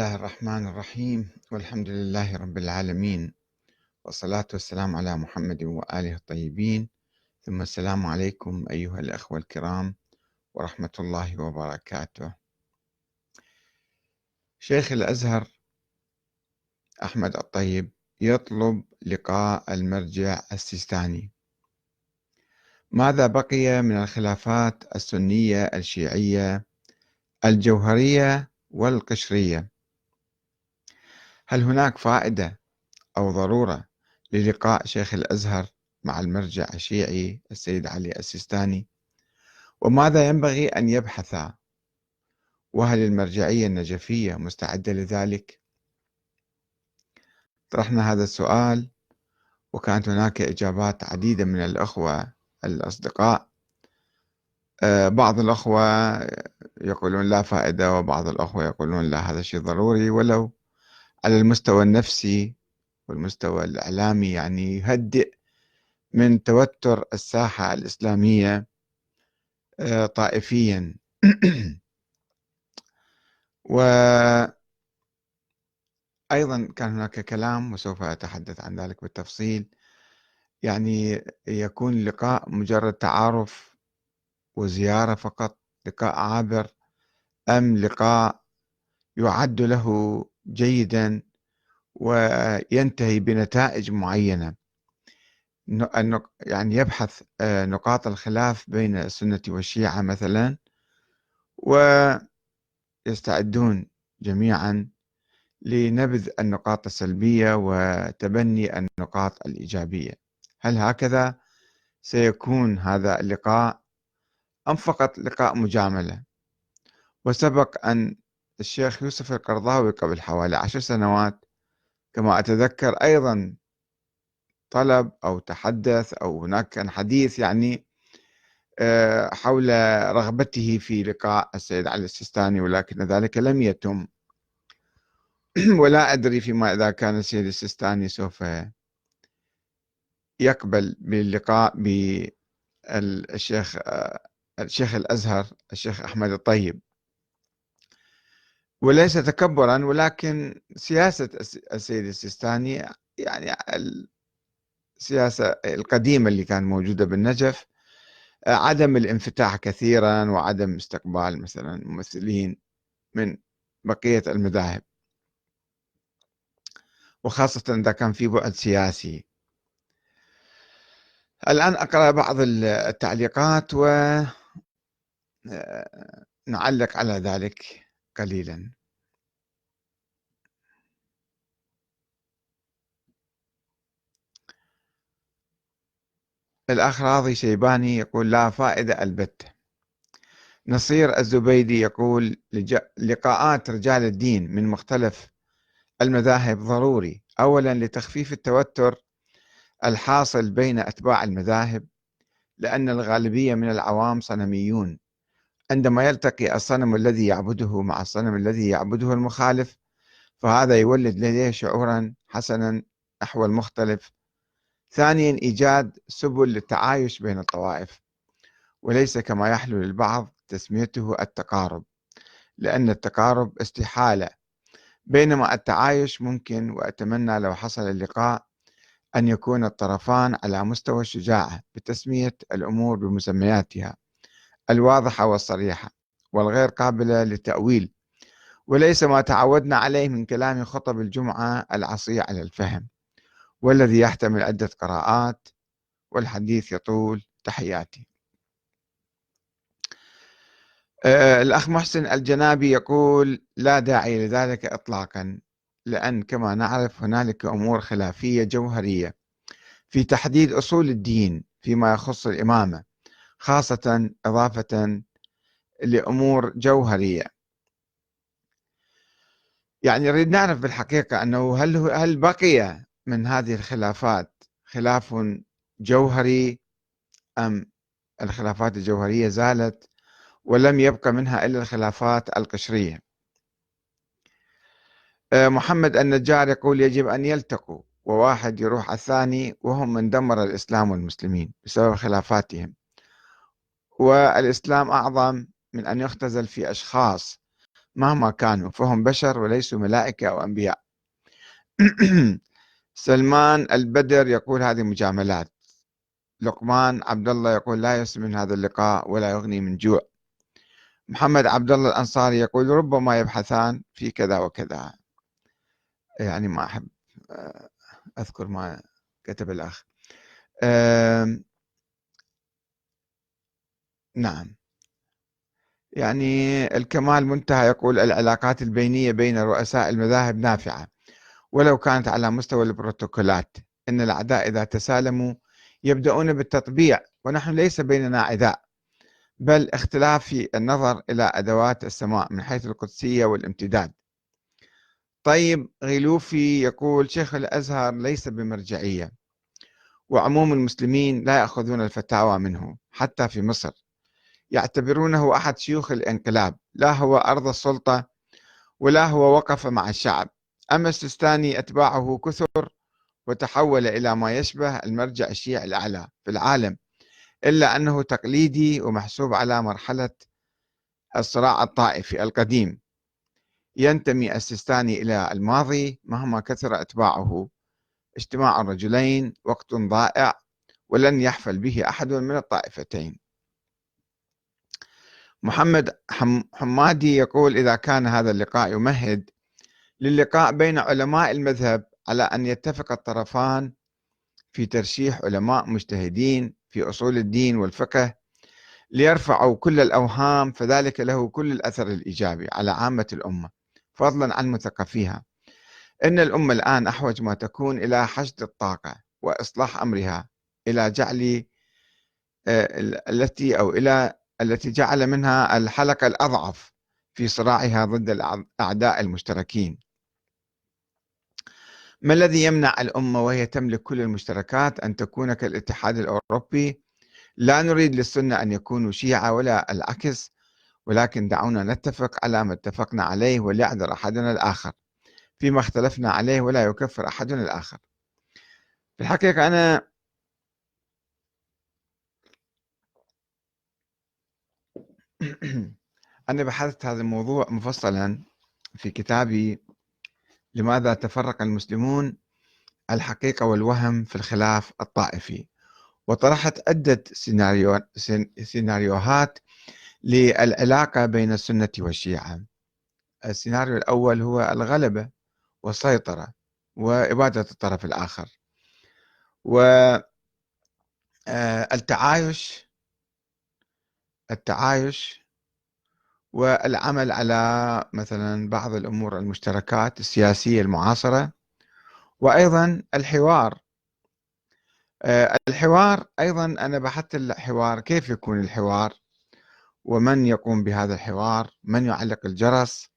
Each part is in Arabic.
الله الرحمن الرحيم. والحمد لله رب العالمين. والصلاة والسلام على محمد وآله الطيبين. ثم السلام عليكم أيها الأخوة الكرام ورحمة الله وبركاته. شيخ الأزهر أحمد الطيب يطلب لقاء المرجع السيستاني. ماذا بقي من الخلافات السنية الشيعية الجوهرية والقشرية؟ هل هناك فائدة أو ضرورة للقاء شيخ الأزهر مع المرجع الشيعي السيد علي السيستاني؟ وماذا ينبغي أن يبحثا وهل المرجعية النجفية مستعدة لذلك؟ طرحنا هذا السؤال وكانت هناك إجابات عديدة من الأخوة الأصدقاء. آه، بعض الأخوة يقولون لا فائدة وبعض الأخوة يقولون لا هذا شيء ضروري ولو على المستوى النفسي والمستوى الإعلامي يعني يهدئ من توتر الساحة الإسلامية آه، طائفيا. وأيضا كان هناك كلام وسوف أتحدث عن ذلك بالتفصيل يعني يكون اللقاء مجرد تعارف وزيارة فقط لقاء عابر أم لقاء يعد له جيدا وينتهي بنتائج معينة. يعني يبحث آه، نقاط الخلاف بين السنة والشيعة مثلا ويستعدون جميعا لنبذ النقاط السلبية وتبني النقاط الإيجابية. هل هكذا سيكون هذا اللقاء؟ أم فقط لقاء مجاملة؟ وسبق أن الشيخ يوسف القرضاوي قبل حوالي عشر سنوات كما أتذكر أيضا طلب أو تحدث أو هناك كان حديث يعني آه، حول رغبته في لقاء السيد علي السيستاني ولكن ذلك لم يتم. ولا أدري فيما إذا كان السيد السيستاني سوف يقبل باللقاء بالشيخ آه، الشيخ الأزهر الشيخ أحمد الطيب. وليس تكبرا ولكن سياسة السيد السيستاني يعني السياسة القديمة اللي كانت موجودة بالنجف عدم الانفتاح كثيرا وعدم استقبال مثلا ممثلين من بقية المذاهب. وخاصة إذا كان في بعد سياسي. الآن أقرأ بعض التعليقات ونعلق على ذلك. قليلا. الأخ راضي شيباني يقول لا فائدة البتة نصير الزبيدي يقول لقاءات رجال الدين من مختلف المذاهب ضروري. أولا لتخفيف التوتر الحاصل بين أتباع المذاهب لأن الغالبية من العوام صنميون. عندما يلتقي الصنم الذي يعبده مع الصنم الذي يعبده المخالف فهذا يولد لديه شعورا حسنا نحو المختلف. ثانيا إيجاد سبل للتعايش بين الطوائف وليس كما يحلو للبعض تسميته التقارب لأن التقارب استحالة. بينما التعايش ممكن وأتمنى لو حصل اللقاء أن يكون الطرفان على مستوى الشجاعة بتسمية الأمور بمسمياتها. الواضحة والصريحة والغير قابلة للتأويل وليس ما تعودنا عليه من كلام خطب الجمعة العصي على الفهم والذي يحتمل عدة قراءات والحديث يطول. تحياتي. آه، الأخ محسن الجنابي يقول لا داعي لذلك إطلاقا لأن كما نعرف هنالك أمور خلافية جوهرية في تحديد أصول الدين فيما يخص الإمامة خاصة إضافة لأمور جوهرية. يعني نريد نعرف بالحقيقة أنه هل هل بقي من هذه الخلافات خلاف جوهري أم الخلافات الجوهرية زالت ولم يبقى منها إلا الخلافات القشرية؟ آه، محمد النجار يقول يجب أن يلتقوا وواحد يروح على الثاني وهم من دمر الإسلام والمسلمين بسبب خلافاتهم. والإسلام أعظم من أن يختزل في أشخاص مهما كانوا فهم بشر وليسوا ملائكة أو أنبياء. سلمان البدر يقول هذه مجاملات. لقمان عبد الله يقول لا يسمن هذا اللقاء ولا يغني من جوع. محمد عبد الله الأنصاري يقول ربما يبحثان في كذا وكذا. يعني ما أحب آه، أذكر ما كتب الأخ. نعم. يعني الكمال منتهى يقول العلاقات البينية بين رؤساء المذاهب نافعة ولو كانت على مستوى البروتوكولات. إن الأعداء إذا تسالموا يبدأون بالتطبيع ونحن ليس بيننا عداء بل اختلاف في النظر إلى أدوات السماء من حيث القدسية والامتداد. طيب غيلوفي يقول شيخ الأزهر ليس بمرجعية وعموم المسلمين لا يأخذون الفتاوى منه حتى في مصر. يعتبرونه أحد شيوخ الانقلاب. لا هو أرض السلطة ولا هو وقف مع الشعب. أما السيستاني أتباعه كثر وتحول إلى ما يشبه المرجع الشيعي الأعلى في العالم إلا أنه تقليدي ومحسوب على مرحلة الصراع الطائفي القديم. ينتمي السيستاني إلى الماضي مهما كثر أتباعه. اجتماع الرجلين وقت ضائع ولن يحفل به أحد من الطائفتين. محمد حمادي يقول إذا كان هذا اللقاء يمهد للقاء بين علماء المذهب على أن يتفق الطرفان في ترشيح علماء مجتهدين في أصول الدين والفقه ليرفعوا كل الأوهام فذلك له كل الأثر الإيجابي على عامة الأمة فضلا عن مثقفيها. إن الأمة الآن أحوج ما تكون إلى حشد الطاقة وإصلاح أمرها إلى جعل آه، التي أو إلى التي جعل منها الحلقة الأضعف في صراعها ضد الأعداء المشتركين. ما الذي يمنع الأمة وهي تملك كل المشتركات أن تكون كالاتحاد الأوروبي؟ لا نريد للسنة أن يكونوا شيعة ولا العكس ولكن دعونا نتفق على ما اتفقنا عليه وليعذر أحدنا الآخر فيما اختلفنا عليه ولا يكفر أحدنا الآخر. في الحقيقة أنا أنا بحثت هذا الموضوع مفصلا في كتابي لماذا تفرق المسلمون الحقيقة والوهم في الخلاف الطائفي. وطرحت عدة سيناريو سيناريوهات للعلاقة بين السنة والشيعة. السيناريو الأول هو الغلبة والسيطرة وإبادة الطرف الآخر. والتعايش آه، التعايش والعمل على مثلا بعض الأمور المشتركات السياسية المعاصرة وأيضا الحوار. آه، الحوار أيضا أنا بحثت الحوار كيف يكون الحوار؟ ومن يقوم بهذا الحوار؟ من يعلق الجرس؟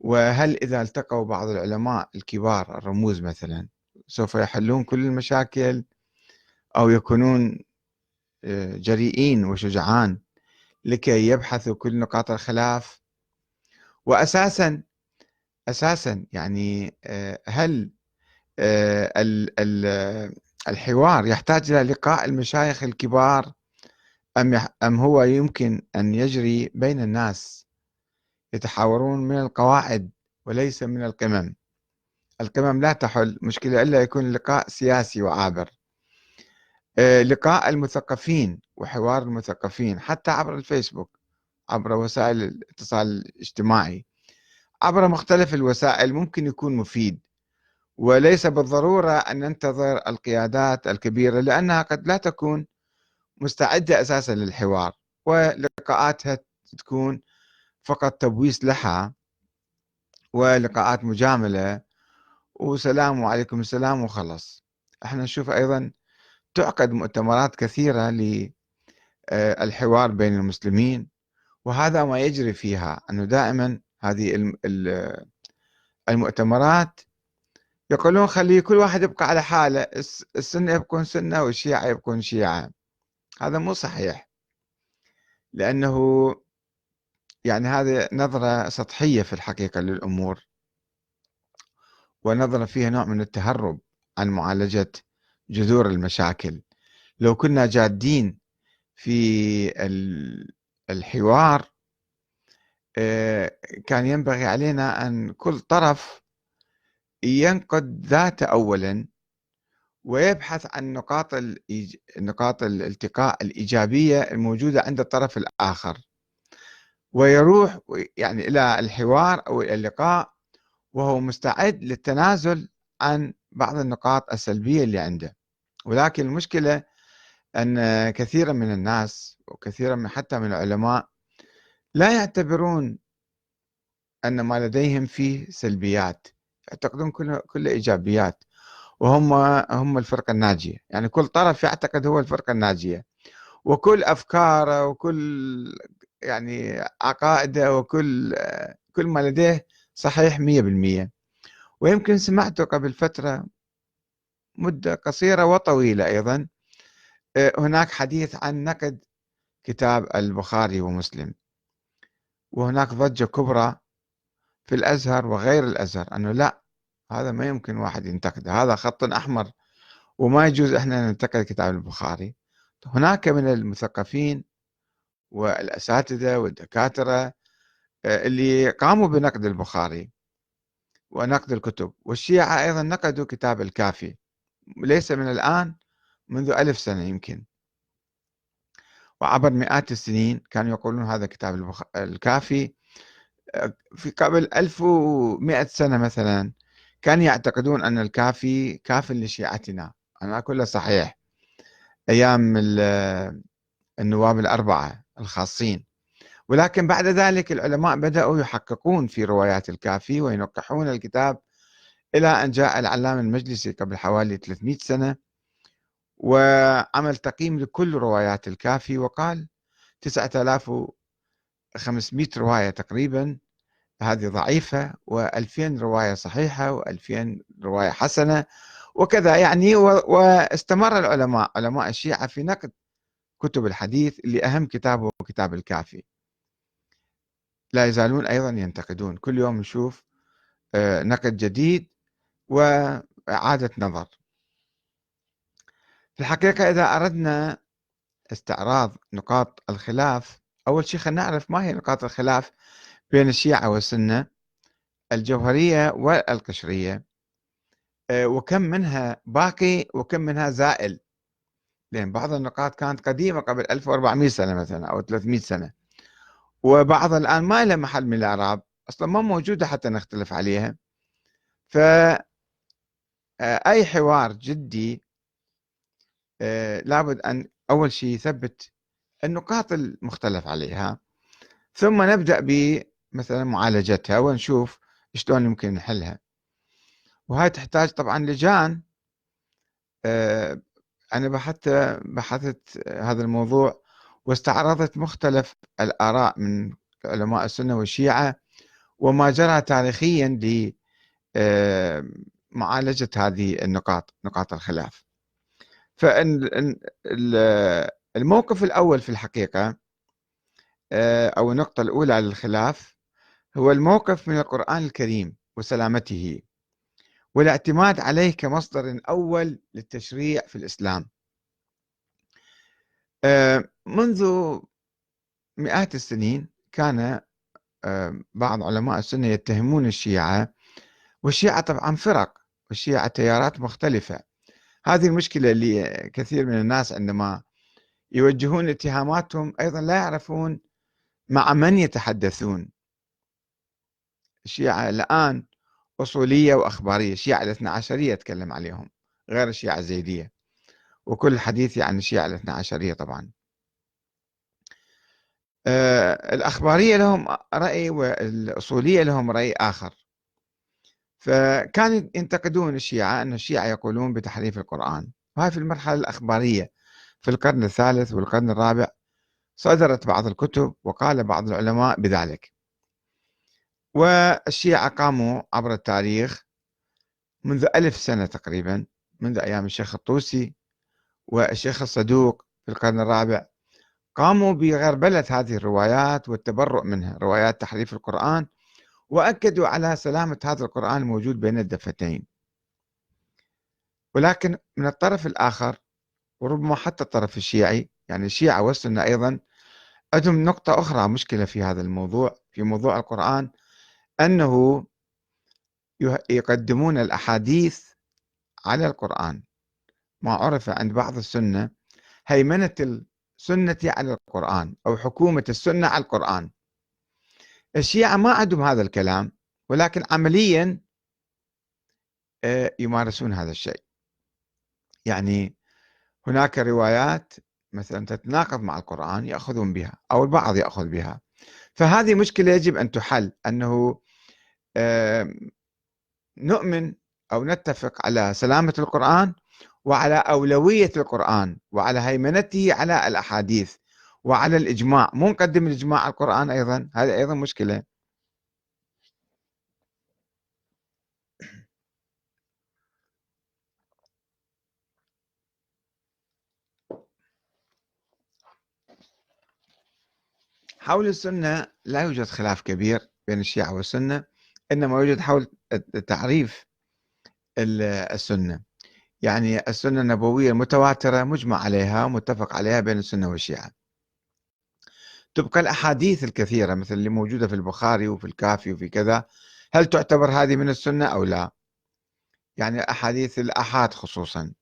وهل إذا التقوا بعض العلماء الكبار الرموز مثلا سوف يحلون كل المشاكل؟ أو يكونون آه، جريئين وشجعان؟ لكي يبحثوا كل نقاط الخلاف. واساسا أساسا يعني آه، هل آه، الحوار يحتاج إلى لقاء المشايخ الكبار أم أم هو يمكن أن يجري بين الناس يتحاورون من القواعد وليس من القمم؟ القمم لا تحل مشكلة إلا يكون لقاء سياسي وعابر. لقاء المثقفين وحوار المثقفين حتى عبر الفيسبوك عبر وسائل الاتصال الاجتماعي. عبر مختلف الوسائل ممكن يكون مفيد وليس بالضرورة أن ننتظر القيادات الكبيرة لأنها قد لا تكون مستعدة أساسا للحوار ولقاءاتها تكون فقط تبويس لها ولقاءات مجاملة. وسلام وعليكم السلام وخلص إحنا نشوف أيضا تعقد مؤتمرات كثيرة للحوار بين المسلمين وهذا ما يجري فيها أنه دائما هذه المؤتمرات يقولون خلي كل واحد يبقى على حاله السنة يبقون سنة والشيعة يبقون شيعة. هذا مو صحيح. لأنه يعني هذه نظرة سطحية في الحقيقة للأمور ونظرة فيها نوع من التهرب عن معالجة جذور المشاكل. لو كنا جادين في الحوار آه، كان ينبغي علينا أن كل طرف ينقد ذاته أولا ويبحث عن نقاط نقاط الالتقاء الإيجابية الموجودة عند الطرف الآخر. ويروح يعني إلى الحوار أو اللقاء وهو مستعد للتنازل عن بعض النقاط السلبية اللي عنده. ولكن المشكلة أن كثيرا من الناس وكثيرا حتى من العلماء لا يعتبرون أن ما لديهم فيه سلبيات يعتقدون كله كله إيجابيات وهم هم الفرقة الناجية. يعني كل طرف يعتقد هو الفرقة الناجية. وكل أفكاره وكل يعني عقائده وكل كل ما لديه صحيح مية بالمية. ويمكن سمعته قبل فترة مدة قصيرة وطويلة أيضا. آه، هناك حديث عن نقد كتاب البخاري ومسلم. وهناك ضجة كبرى في الأزهر وغير الأزهر أنه لا هذا ما يمكن واحد ينتقده. هذا خط أحمر وما يجوز إحنا ننتقد كتاب البخاري. هناك من المثقفين والأساتذة والدكاترة آه، اللي قاموا بنقد البخاري ونقد الكتب. والشيعة أيضا نقدوا كتاب الكافي. ليس من الآن منذ ألف سنة يمكن. وعبر مئات السنين كانوا يقولون هذا كتاب. الكافي. في قبل 1100 سنة مثلا كانوا يعتقدون أن الكافي كاف لشيعتنا. أنا كله صحيح. أيام النواب الأربعة الخاصين. ولكن بعد ذلك العلماء بدأوا يحققون في روايات الكافي وينقحون الكتاب إلى أن جاء العلامة المجلسي قبل حوالي 300 سنة وعمل تقييم لكل روايات الكافي وقال 9500 رواية تقريبا هذه ضعيفة و2000 رواية صحيحة و2000 رواية حسنة وكذا يعني واستمر العلماء علماء الشيعة في نقد كتب الحديث اللي أهم كتاب هو كتاب الكافي. لا يزالون أيضا ينتقدون. كل يوم نشوف آه، نقد جديد وإعادة نظر. في الحقيقة إذا أردنا استعراض نقاط الخلاف أول شيء خلينا نعرف ما هي نقاط الخلاف بين الشيعة والسنة الجوهرية والقشرية. آه، وكم منها باقي وكم منها زائل. لأن بعض النقاط كانت قديمة قبل 1400 سنة مثلا أو 300 سنة. وبعض الآن ما لها محل من الإعراب أصلا ما موجودة حتى نختلف عليها. ف أي حوار جدي آه، لابد أن أول شيء يثبت النقاط المختلف عليها. ثم نبدأ بمثلا معالجتها ونشوف شلون يمكن نحلها. وهاي تحتاج طبعا لجان. آه، أنا بحثت بحثت هذا الموضوع واستعرضت مختلف الآراء من علماء السنة والشيعة وما جرى تاريخيا لمعالجة هذه النقاط نقاط الخلاف. فالموقف الأول في الحقيقة آه، أو النقطة الأولى للخلاف هو الموقف من القرآن الكريم وسلامته والاعتماد عليه كمصدر أول للتشريع في الإسلام. آه، منذ مئات السنين كان آه، بعض علماء السنة يتهمون الشيعة والشيعة طبعا فرق والشيعة تيارات مختلفة. هذه المشكلة اللي كثير من الناس عندما يوجهون اتهاماتهم أيضا لا يعرفون مع من يتحدثون. الشيعة الآن أصولية وأخبارية الشيعة الاثنى عشرية أتكلم عليهم غير الشيعة الزيدية. وكل حديثي عن الشيعة الاثنى عشرية طبعا. آه، الأخبارية لهم رأي والأصولية لهم رأي آخر. فكانوا ينتقدون الشيعة أن الشيعة يقولون بتحريف القرآن. وهي في المرحلة الأخبارية. في القرن الثالث والقرن الرابع صدرت بعض الكتب وقال بعض العلماء بذلك. والشيعة قاموا عبر التاريخ منذ ألف سنة تقريبا منذ أيام الشيخ الطوسي والشيخ الصدوق في القرن الرابع. قاموا بغربلة هذه الروايات والتبرؤ منها روايات تحريف القرآن وأكدوا على سلامة هذا القرآن الموجود بين الدفتين. ولكن من الطرف الآخر وربما حتى الطرف الشيعي يعني الشيعة والسنة أيضا عندهم نقطة أخرى مشكلة في هذا الموضوع في موضوع القرآن أنه يقدمون الأحاديث على القرآن. ما عرف عند بعض السنة هيمنة السنة على القرآن أو حكومة السنة على القرآن. الشيعة ما عندهم هذا الكلام ولكن عمليا آه، يمارسون هذا الشيء. يعني هناك روايات مثلا تتناقض مع القرآن يأخذون بها أو البعض يأخذ بها. فهذه مشكلة يجب أن تحل أنه نؤمن أو نتفق على سلامة القرآن وعلى أولوية القرآن وعلى هيمنته على الأحاديث. وعلى الإجماع. مو نقدم الإجماع على القرآن أيضا؟ هذه أيضا مشكلة. حول السنة لا يوجد خلاف كبير بين الشيعة والسنة إنما يوجد حول تعريف السنة. يعني السنة النبوية المتواترة مجمع عليها ومتفق عليها بين السنة والشيعة. تبقى الأحاديث الكثيرة مثل اللي موجودة في البخاري وفي الكافي وفي كذا هل تعتبر هذه من السنة أو لا؟ يعني أحاديث الأحاد خصوصا.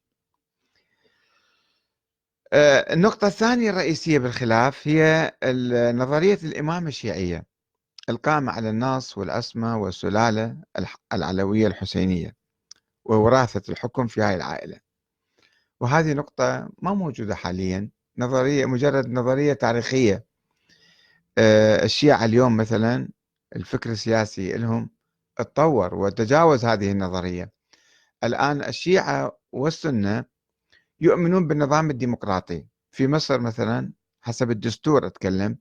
آه، النقطة الثانية الرئيسية بالخلاف هي نظرية الإمامة الشيعية القائمة على النص والأسماء والسلالة العلوية الحسينية ووراثة الحكم في هذه العائلة. وهذه نقطة ما موجودة حاليا نظرية مجرد نظرية تاريخية الشيعة اليوم مثلا الفكر السياسي لهم تطور وتجاوز هذه النظرية. الآن الشيعة والسنة يؤمنون بالنظام الديمقراطي. في مصر مثلا حسب الدستور أتكلم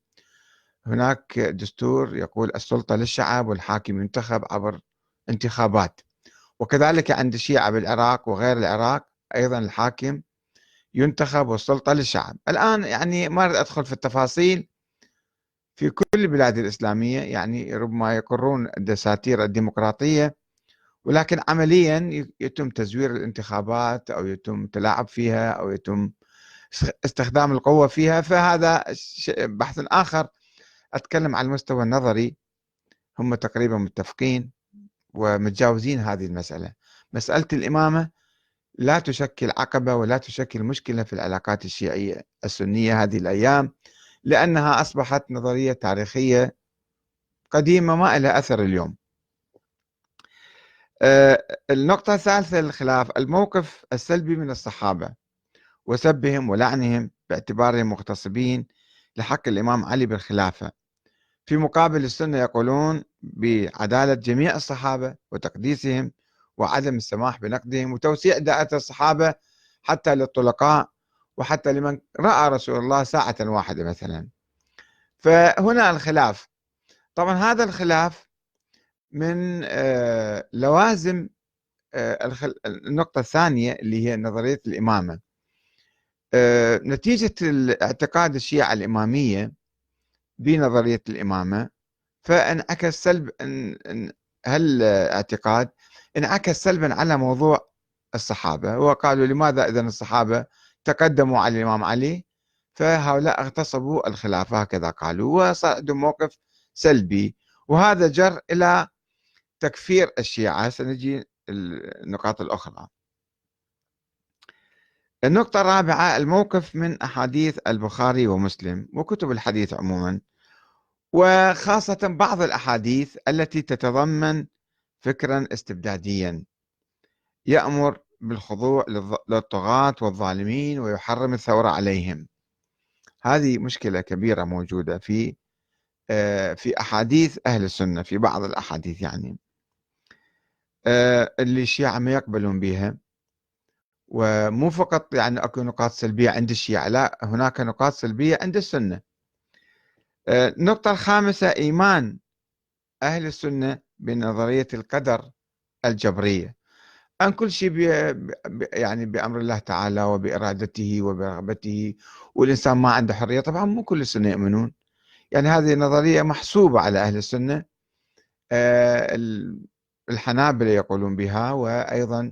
هناك دستور يقول السلطة للشعب والحاكم ينتخب عبر انتخابات. وكذلك عند الشيعة بالعراق وغير العراق أيضا الحاكم ينتخب والسلطة للشعب. الآن يعني ما أريد أدخل في التفاصيل في كل البلاد الإسلامية يعني ربما يقرون الدساتير الديمقراطية ولكن عمليا يتم تزوير الانتخابات أو يتم تلاعب فيها أو يتم استخدام القوة فيها. فهذا بحث آخر. أتكلم على المستوى النظري. هم تقريبا متفقين ومتجاوزين هذه المسألة. مسألة الإمامة لا تشكل عقبة ولا تشكل مشكلة في العلاقات الشيعية السنية هذه الأيام. لأنها أصبحت نظرية تاريخية قديمة ما لها أثر اليوم. آه، النقطة الثالثة للخلاف الموقف السلبي من الصحابة وسبهم ولعنهم باعتبارهم مغتصبين لحق الإمام علي بالخلافة. في مقابل السنة يقولون بعدالة جميع الصحابة وتقديسهم وعدم السماح بنقدهم وتوسيع دائرة الصحابة حتى للطلقاء وحتى لمن رأى رسول الله ساعة واحدة مثلا. فهنا الخلاف. طبعا هذا الخلاف من آه، لوازم آه، النقطة الثانية اللي هي نظرية الإمامة. آه، نتيجة الاعتقاد الشيعة الإمامية بنظرية الإمامة فانعكس سلب هالاعتقاد انعكس سلبا على موضوع الصحابة. وقالوا لماذا إذا الصحابة تقدموا على الإمام علي فهؤلاء اغتصبوا الخلافة هكذا قالوا وصار عندهم موقف سلبي. وهذا جر إلى تكفير الشيعة. سنجي النقاط الأخرى. النقطة الرابعة الموقف من أحاديث البخاري ومسلم وكتب الحديث عموما. وخاصة بعض الأحاديث التي تتضمن فكرا استبداديا. يأمر بالخضوع للطغاة والظالمين ويحرم الثورة عليهم. هذه مشكلة كبيرة موجودة في آه، في أحاديث أهل السنة في بعض الأحاديث يعني. آه، اللي الشيعة ما يقبلون بها. ومو فقط يعني أكو نقاط سلبية عند الشيعة لا هناك نقاط سلبية عند السنة. آه، النقطة الخامسة إيمان أهل السنة بنظرية القدر الجبرية. أن كل شيء بي يعني بأمر الله تعالى وبإرادته وبرغبته والإنسان ما عنده حرية. طبعا مو كل السنة يؤمنون. يعني هذه نظرية محسوبة على أهل السنة. آه، الحنابلة يقولون بها وأيضا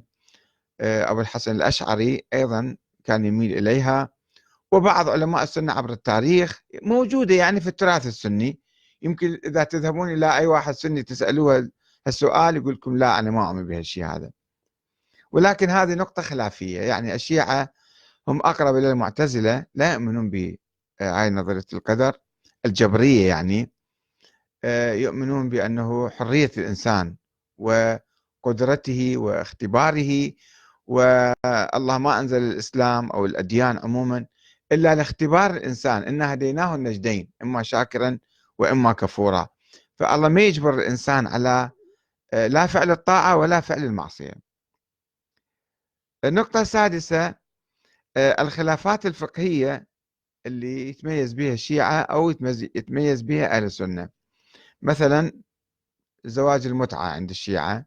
آه، أبو الحسن الأشعري أيضا كان يميل إليها. وبعض علماء السنة عبر التاريخ موجودة يعني في التراث السني. يمكن إذا تذهبون إلى أي واحد سني تسألوه السؤال يقول لكم لا أنا ما أؤمن بهالشيء هذا. ولكن هذه نقطة خلافية. يعني الشيعة هم أقرب إلى المعتزلة لا يؤمنون بهاي نظرية القدر الجبرية يعني آه، يؤمنون بأنه حرية الإنسان وقدرته واختباره والله ما أنزل الإسلام أو الأديان عموما إلا لاختبار الإنسان. إنا هديناه النجدين إما شاكرا وإما كفورا. فالله ما يجبر الإنسان على آه، لا فعل الطاعة ولا فعل المعصية. النقطة السادسة آه، الخلافات الفقهية اللي يتميز بها الشيعة أو يتميز بها أهل السنة. مثلا زواج المتعة عند الشيعة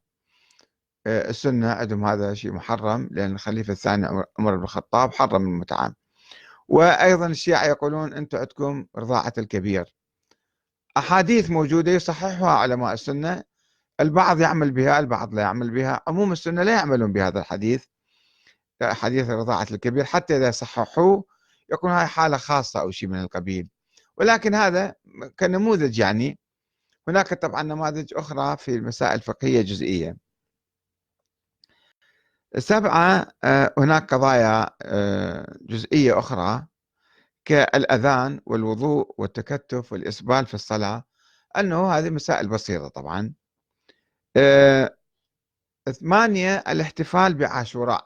آه، السنة عندهم هذا شيء محرم لأن الخليفة الثاني عمر بن الخطاب حرم المتعة. وأيضا الشيعة يقولون أنتم عندكم رضاعة الكبير. أحاديث موجودة يصححها علماء السنة البعض يعمل بها البعض لا يعمل بها عموم السنة لا يعملون بهذا الحديث. حديث رضاعة الكبير حتى إذا صححوه يكون هاي حالة خاصة أو شيء من القبيل. ولكن هذا كنموذج يعني هناك طبعا نماذج أخرى في المسائل الفقهية جزئية. سبعة آه، هناك قضايا آه، جزئية أخرى كالأذان والوضوء والتكتف والإسبال في الصلاة. أنه هذه مسائل بسيطة طبعا. آه، ثمانية الاحتفال بعاشوراء.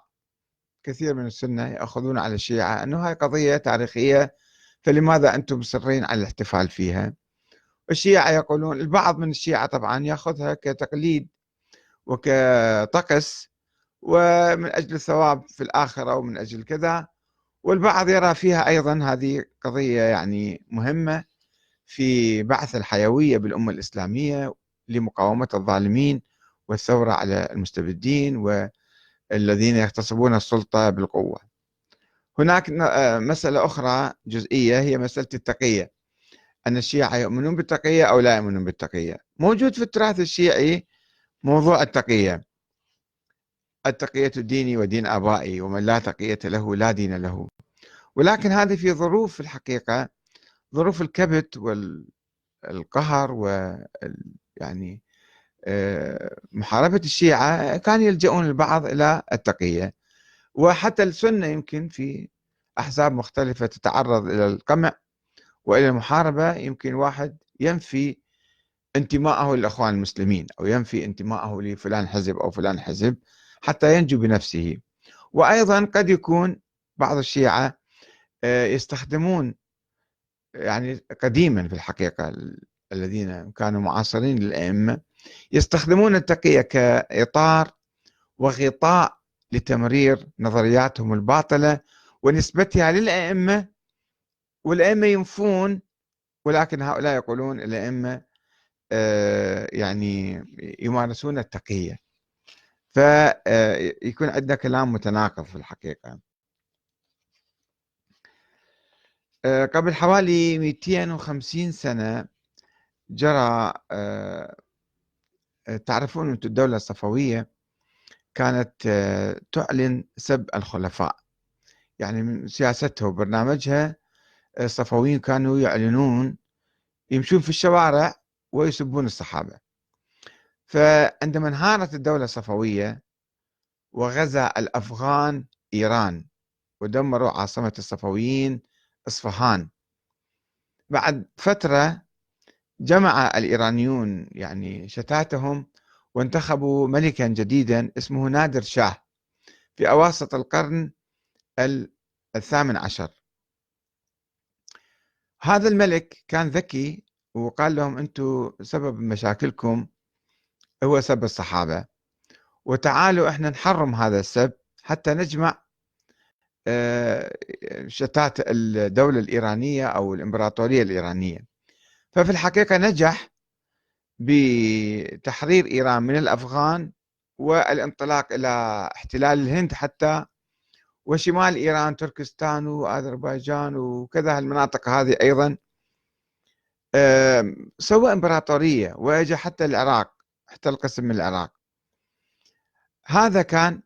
كثير من السنة يأخذون على الشيعة أنه هاي قضية تاريخية فلماذا أنتم مصرين على الاحتفال فيها؟ الشيعة يقولون البعض من الشيعة طبعا يأخذها كتقليد وكطقس ومن أجل الثواب في الآخرة ومن أجل كذا والبعض يرى فيها أيضا هذه قضية يعني مهمة في بعث الحيوية بالأمة الإسلامية لمقاومة الظالمين والثورة على المستبدين والذين يغتصبون السلطة بالقوة. هناك آه، مسألة أخرى جزئية هي مسألة التقية. أن الشيعة يؤمنون بالتقية أو لا يؤمنون بالتقية؟ موجود في التراث الشيعي موضوع التقية. التقية ديني ودين آبائي ومن لا تقية له لا دين له. ولكن هذه في ظروف في الحقيقة ظروف الكبت والقهر و يعني محاربة الشيعة كان يلجؤون البعض إلى التقية. وحتى السنة يمكن في أحزاب مختلفة تتعرض إلى القمع وإلى المحاربة. يمكن واحد ينفي انتماءه للأخوان المسلمين أو ينفي انتماءه لفلان حزب أو فلان حزب حتى ينجو بنفسه. وأيضا قد يكون بعض الشيعة آه، يستخدمون يعني قديما في الحقيقة الذين كانوا معاصرين للأئمة يستخدمون التقية كإطار وغطاء لتمرير نظرياتهم الباطلة ونسبتها للأئمة والأئمة ينفون ولكن هؤلاء يقولون الأئمة آه، يعني يمارسون التقية. فيكون آه، عندنا كلام متناقض في الحقيقة. آه، قبل حوالي 250 سنة جرى تعرفون أنتم الدولة الصفوية كانت تعلن سب الخلفاء. يعني من سياستها وبرنامجها الصفويين كانوا يعلنون يمشون في الشوارع ويسبون الصحابة. فعندما انهارت الدولة الصفوية وغزا الأفغان إيران ودمروا عاصمة الصفويين إصفهان بعد فترة جمع الإيرانيون يعني شتاتهم وانتخبوا ملكا جديدا اسمه نادر شاه في أواسط القرن الثامن عشر. هذا الملك كان ذكي وقال لهم أنتم سبب مشاكلكم هو سب الصحابة. وتعالوا إحنا نحرم هذا السب حتى نجمع آه، شتات الدولة الإيرانية أو الإمبراطورية الإيرانية. ففي الحقيقة نجح بتحرير إيران من الأفغان والانطلاق إلى احتلال الهند حتى وشمال إيران تركستان وأذربيجان وكذا المناطق هذه أيضا. سوى إمبراطورية وأجى حتى العراق احتل قسم من العراق. هذا كان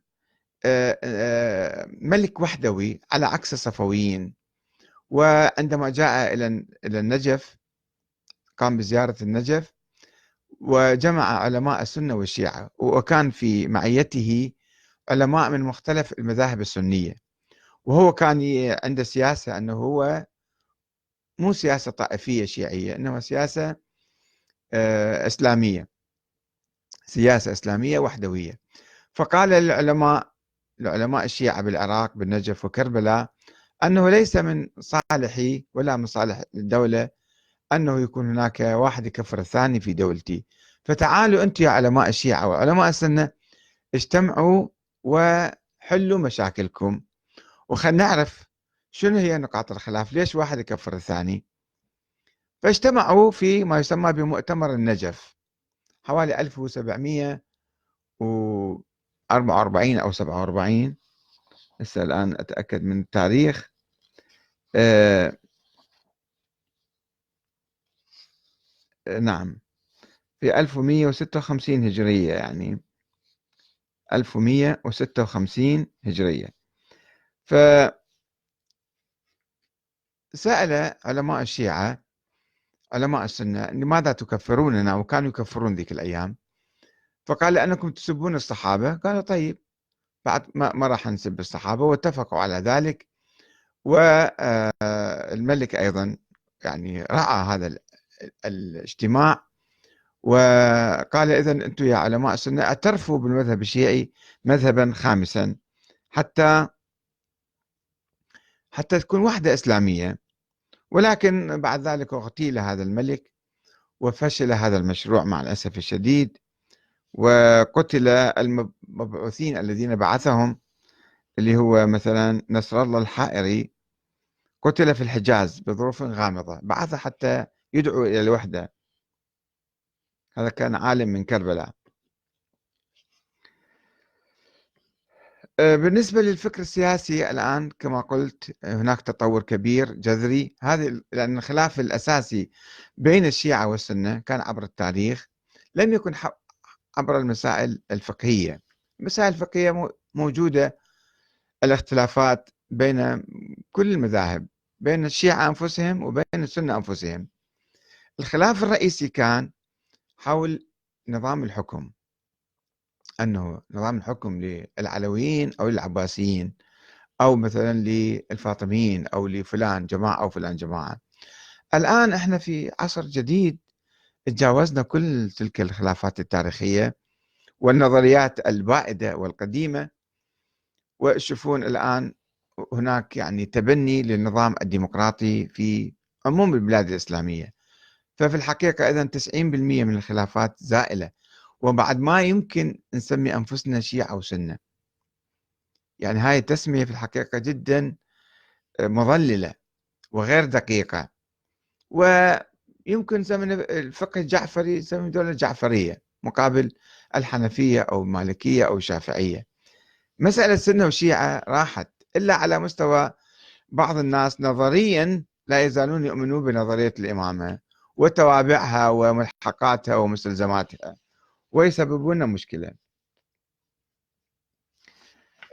ملك وحدوي على عكس الصفويين وعندما جاء إلى النجف قام بزيارة النجف وجمع علماء السنة والشيعة وكان في معيته علماء من مختلف المذاهب السنية. وهو كان عنده سياسة أنه هو مو سياسة طائفية شيعية إنما سياسة آه، إسلامية. سياسة إسلامية وحدوية. فقال للعلماء العلماء الشيعة بالعراق بالنجف وكربلاء أنه ليس من صالحي ولا من صالح الدولة أنه يكون هناك واحد يكفر الثاني في دولتي. فتعالوا أنتم يا علماء الشيعة وعلماء السنة اجتمعوا وحلوا مشاكلكم. وخلنا نعرف شنو هي نقاط الخلاف ليش واحد يكفر الثاني؟ فاجتمعوا في ما يسمى بمؤتمر النجف حوالي 1744 أو 47 هسه الآن أتأكد من التاريخ. آه نعم في 1156 هجرية يعني. 1156 هجرية. ف سأل علماء الشيعة علماء السنة لماذا تكفروننا وكانوا يكفرون ذيك الأيام؟ فقال لأنكم تسبون الصحابة. قالوا طيب بعد ما, راح نسب الصحابة واتفقوا على ذلك. والملك أيضا يعني رأى هذا الاجتماع. وقال إذا أنتم يا علماء السنة اعترفوا بالمذهب الشيعي مذهبا خامسا حتى حتى تكون وحدة إسلامية. ولكن بعد ذلك اغتيل هذا الملك وفشل هذا المشروع مع الأسف الشديد. وقتل المبعوثين الذين بعثهم اللي هو مثلا نصر الله الحائري. قتل في الحجاز بظروف غامضة. بعث حتى يدعو إلى الوحدة. هذا كان عالم من كربلاء. آه، بالنسبة للفكر السياسي الآن كما قلت هناك تطور كبير جذري. هذه لأن الخلاف الأساسي بين الشيعة والسنة كان عبر التاريخ لم يكن عبر المسائل الفقهية. المسائل الفقهية موجودة الاختلافات بين كل المذاهب بين الشيعة أنفسهم وبين السنة أنفسهم. الخلاف الرئيسي كان حول نظام الحكم أنه نظام الحكم للعلويين أو للعباسيين أو مثلا للفاطميين أو لفلان جماعة أو فلان جماعة. الآن إحنا في عصر جديد تجاوزنا كل تلك الخلافات التاريخية والنظريات البائدة والقديمة وتشوفون الآن هناك يعني تبني للنظام الديمقراطي في عموم البلاد الإسلامية. ففي الحقيقة إذا 90% من الخلافات زائلة وبعد ما يمكن نسمي أنفسنا شيعة أو سنة. يعني هاي التسمية في الحقيقة جدا مضللة وغير دقيقة. ويمكن زمن الفقه الجعفري نسمي دولة جعفرية مقابل الحنفية أو المالكية أو الشافعية. مسألة سنة وشيعة راحت إلا على مستوى بعض الناس نظريا لا يزالون يؤمنون بنظرية الإمامة. وتوابعها وملحقاتها ومستلزماتها ويسببون مشكلة.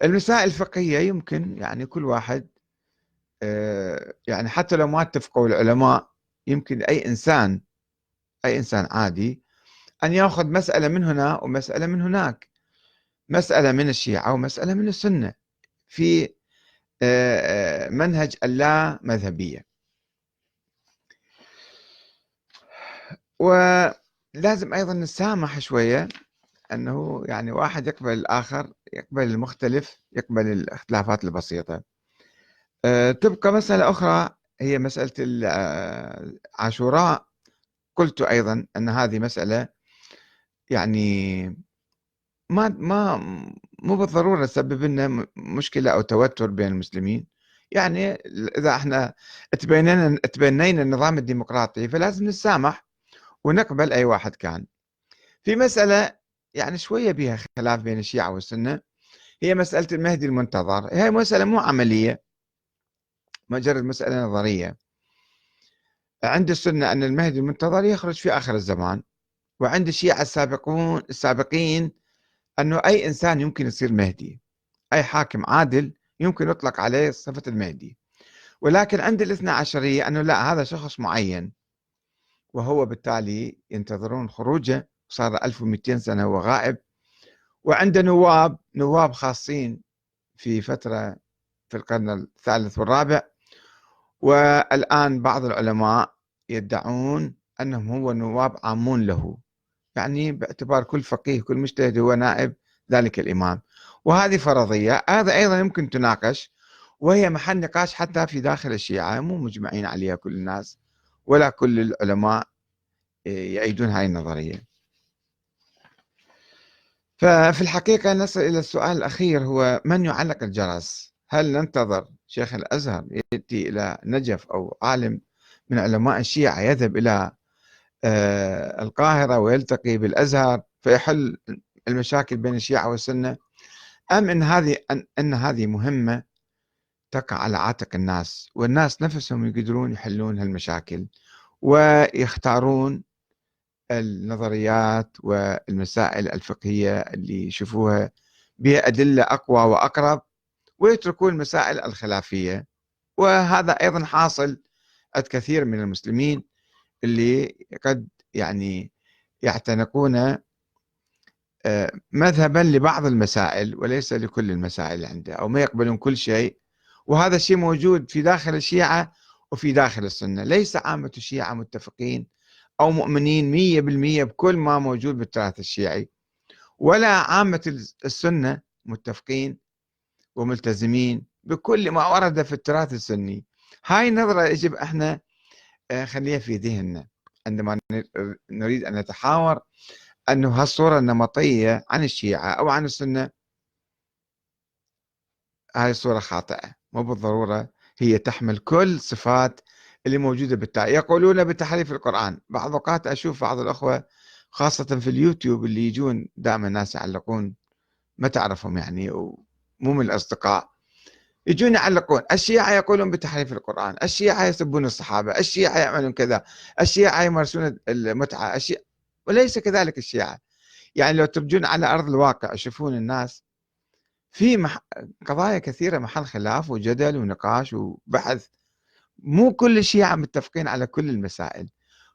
المسائل الفقهية يمكن يعني كل واحد آه، يعني حتى لو ما اتفقوا العلماء يمكن أي إنسان أي إنسان عادي أن يأخذ مسألة من هنا ومسألة من هناك. مسألة من الشيعة ومسألة من السنة في آه، آه، منهج اللا مذهبية. ولازم أيضا نسامح شوية أنه يعني واحد يقبل الآخر يقبل المختلف يقبل الاختلافات البسيطة. أه تبقى مسألة أخرى هي مسألة عاشوراء. قلت أيضا أن هذه مسألة يعني ما ما مو بالضرورة تسبب لنا مشكلة أو توتر بين المسلمين. يعني إذا إحنا تبينينا تبنينا النظام الديمقراطي فلازم نسامح ونقبل أي واحد كان. في مسألة يعني شوية بها خلاف بين الشيعة والسنة هي مسألة المهدي المنتظر. هي مسألة مو عملية مجرد مسألة نظرية. عند السنة أن المهدي المنتظر يخرج في آخر الزمان وعند الشيعة السابقون السابقين أنه أي إنسان يمكن يصير مهدي أي حاكم عادل يمكن يطلق عليه صفة المهدي. ولكن عند الاثنى عشرية أنه لا هذا شخص معين. وهو بالتالي ينتظرون خروجه صار 1200 سنة هو غائب. وعنده نواب نواب خاصين في فترة في القرن الثالث والرابع. والآن بعض العلماء يدعون أنهم هو نواب عامون له. يعني باعتبار كل فقيه كل مجتهد هو نائب ذلك الإمام. وهذه فرضية هذا أيضا يمكن تناقش وهي محل نقاش حتى في داخل الشيعة مو مجمعين عليها كل الناس. ولا كل العلماء يأيدون هذه النظرية. ففي الحقيقة نصل إلى السؤال الأخير هو من يعلق الجرس؟ هل ننتظر شيخ الأزهر يأتي إلى نجف أو عالم من علماء الشيعة يذهب إلى آه، القاهرة ويلتقي بالأزهر فيحل المشاكل بين الشيعة والسنة أم أن هذه أن هذه مهمة؟ تقع على عاتق الناس والناس نفسهم يقدرون يحلون هالمشاكل ويختارون النظريات والمسائل الفقهية اللي يشوفوها بها أدلة أقوى وأقرب ويتركون المسائل الخلافية. وهذا أيضا حاصل عند كثير من المسلمين اللي قد يعني يعتنقون آه، مذهبا لبعض المسائل وليس لكل المسائل عنده أو ما يقبلون كل شيء وهذا الشيء موجود في داخل الشيعة وفي داخل السنة. ليس عامة الشيعة متفقين أو مؤمنين مية بالمية بكل ما موجود بالتراث الشيعي ولا عامة السنة متفقين وملتزمين بكل ما ورد في التراث السني. هاي النظرة يجب إحنا آه، خليها في ذهننا. عندما نريد أن نتحاور أنه هالصورة النمطية عن الشيعة أو عن السنة هاي الصورة خاطئة. مو بالضرورة هي تحمل كل صفات اللي موجودة بالتعليق يقولون بتحريف القرآن. بعض الأوقات أشوف بعض الأخوة خاصة في اليوتيوب اللي يجون دائما الناس يعلقون ما تعرفهم يعني ومو من الأصدقاء يجون يعلقون. الشيعة يقولون بتحريف القرآن الشيعة يسبون الصحابة الشيعة يعملون كذا الشيعة يمارسون المتعة الشيعة وليس كذلك الشيعة. يعني لو تبجون على أرض الواقع يشوفون الناس في مح... قضايا كثيرة محل خلاف وجدل ونقاش وبحث. مو كل الشيعة متفقين على كل المسائل.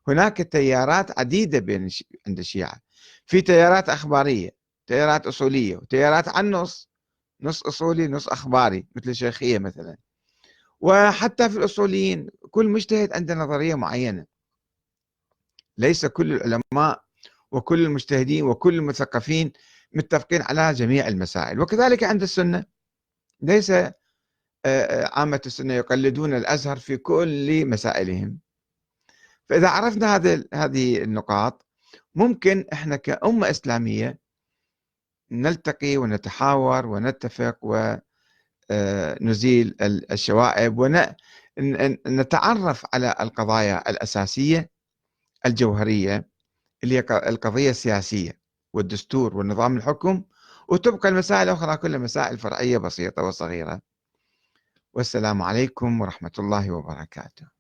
هناك تيارات عديدة بين عند الشيعة. في تيارات أخبارية تيارات أصولية وتيارات عن نص نص أصولي نص أخباري مثل الشيخية مثلا. وحتى في الأصوليين كل مجتهد عنده نظرية معينة. ليس كل العلماء وكل المجتهدين وكل المثقفين متفقين على جميع المسائل. وكذلك عند السنة ليس آه، آه، عامة السنة يقلدون الأزهر في كل مسائلهم. فإذا عرفنا هذه هذه النقاط ممكن إحنا كأمة إسلامية نلتقي ونتحاور ونتفق ونزيل آه، الشوائب ونتعرف على القضايا الأساسية الجوهرية اللي هي القضية السياسية. والدستور والنظام الحكم وتبقى المسائل الأخرى كلها مسائل فرعية بسيطة وصغيرة. والسلام عليكم ورحمة الله وبركاته.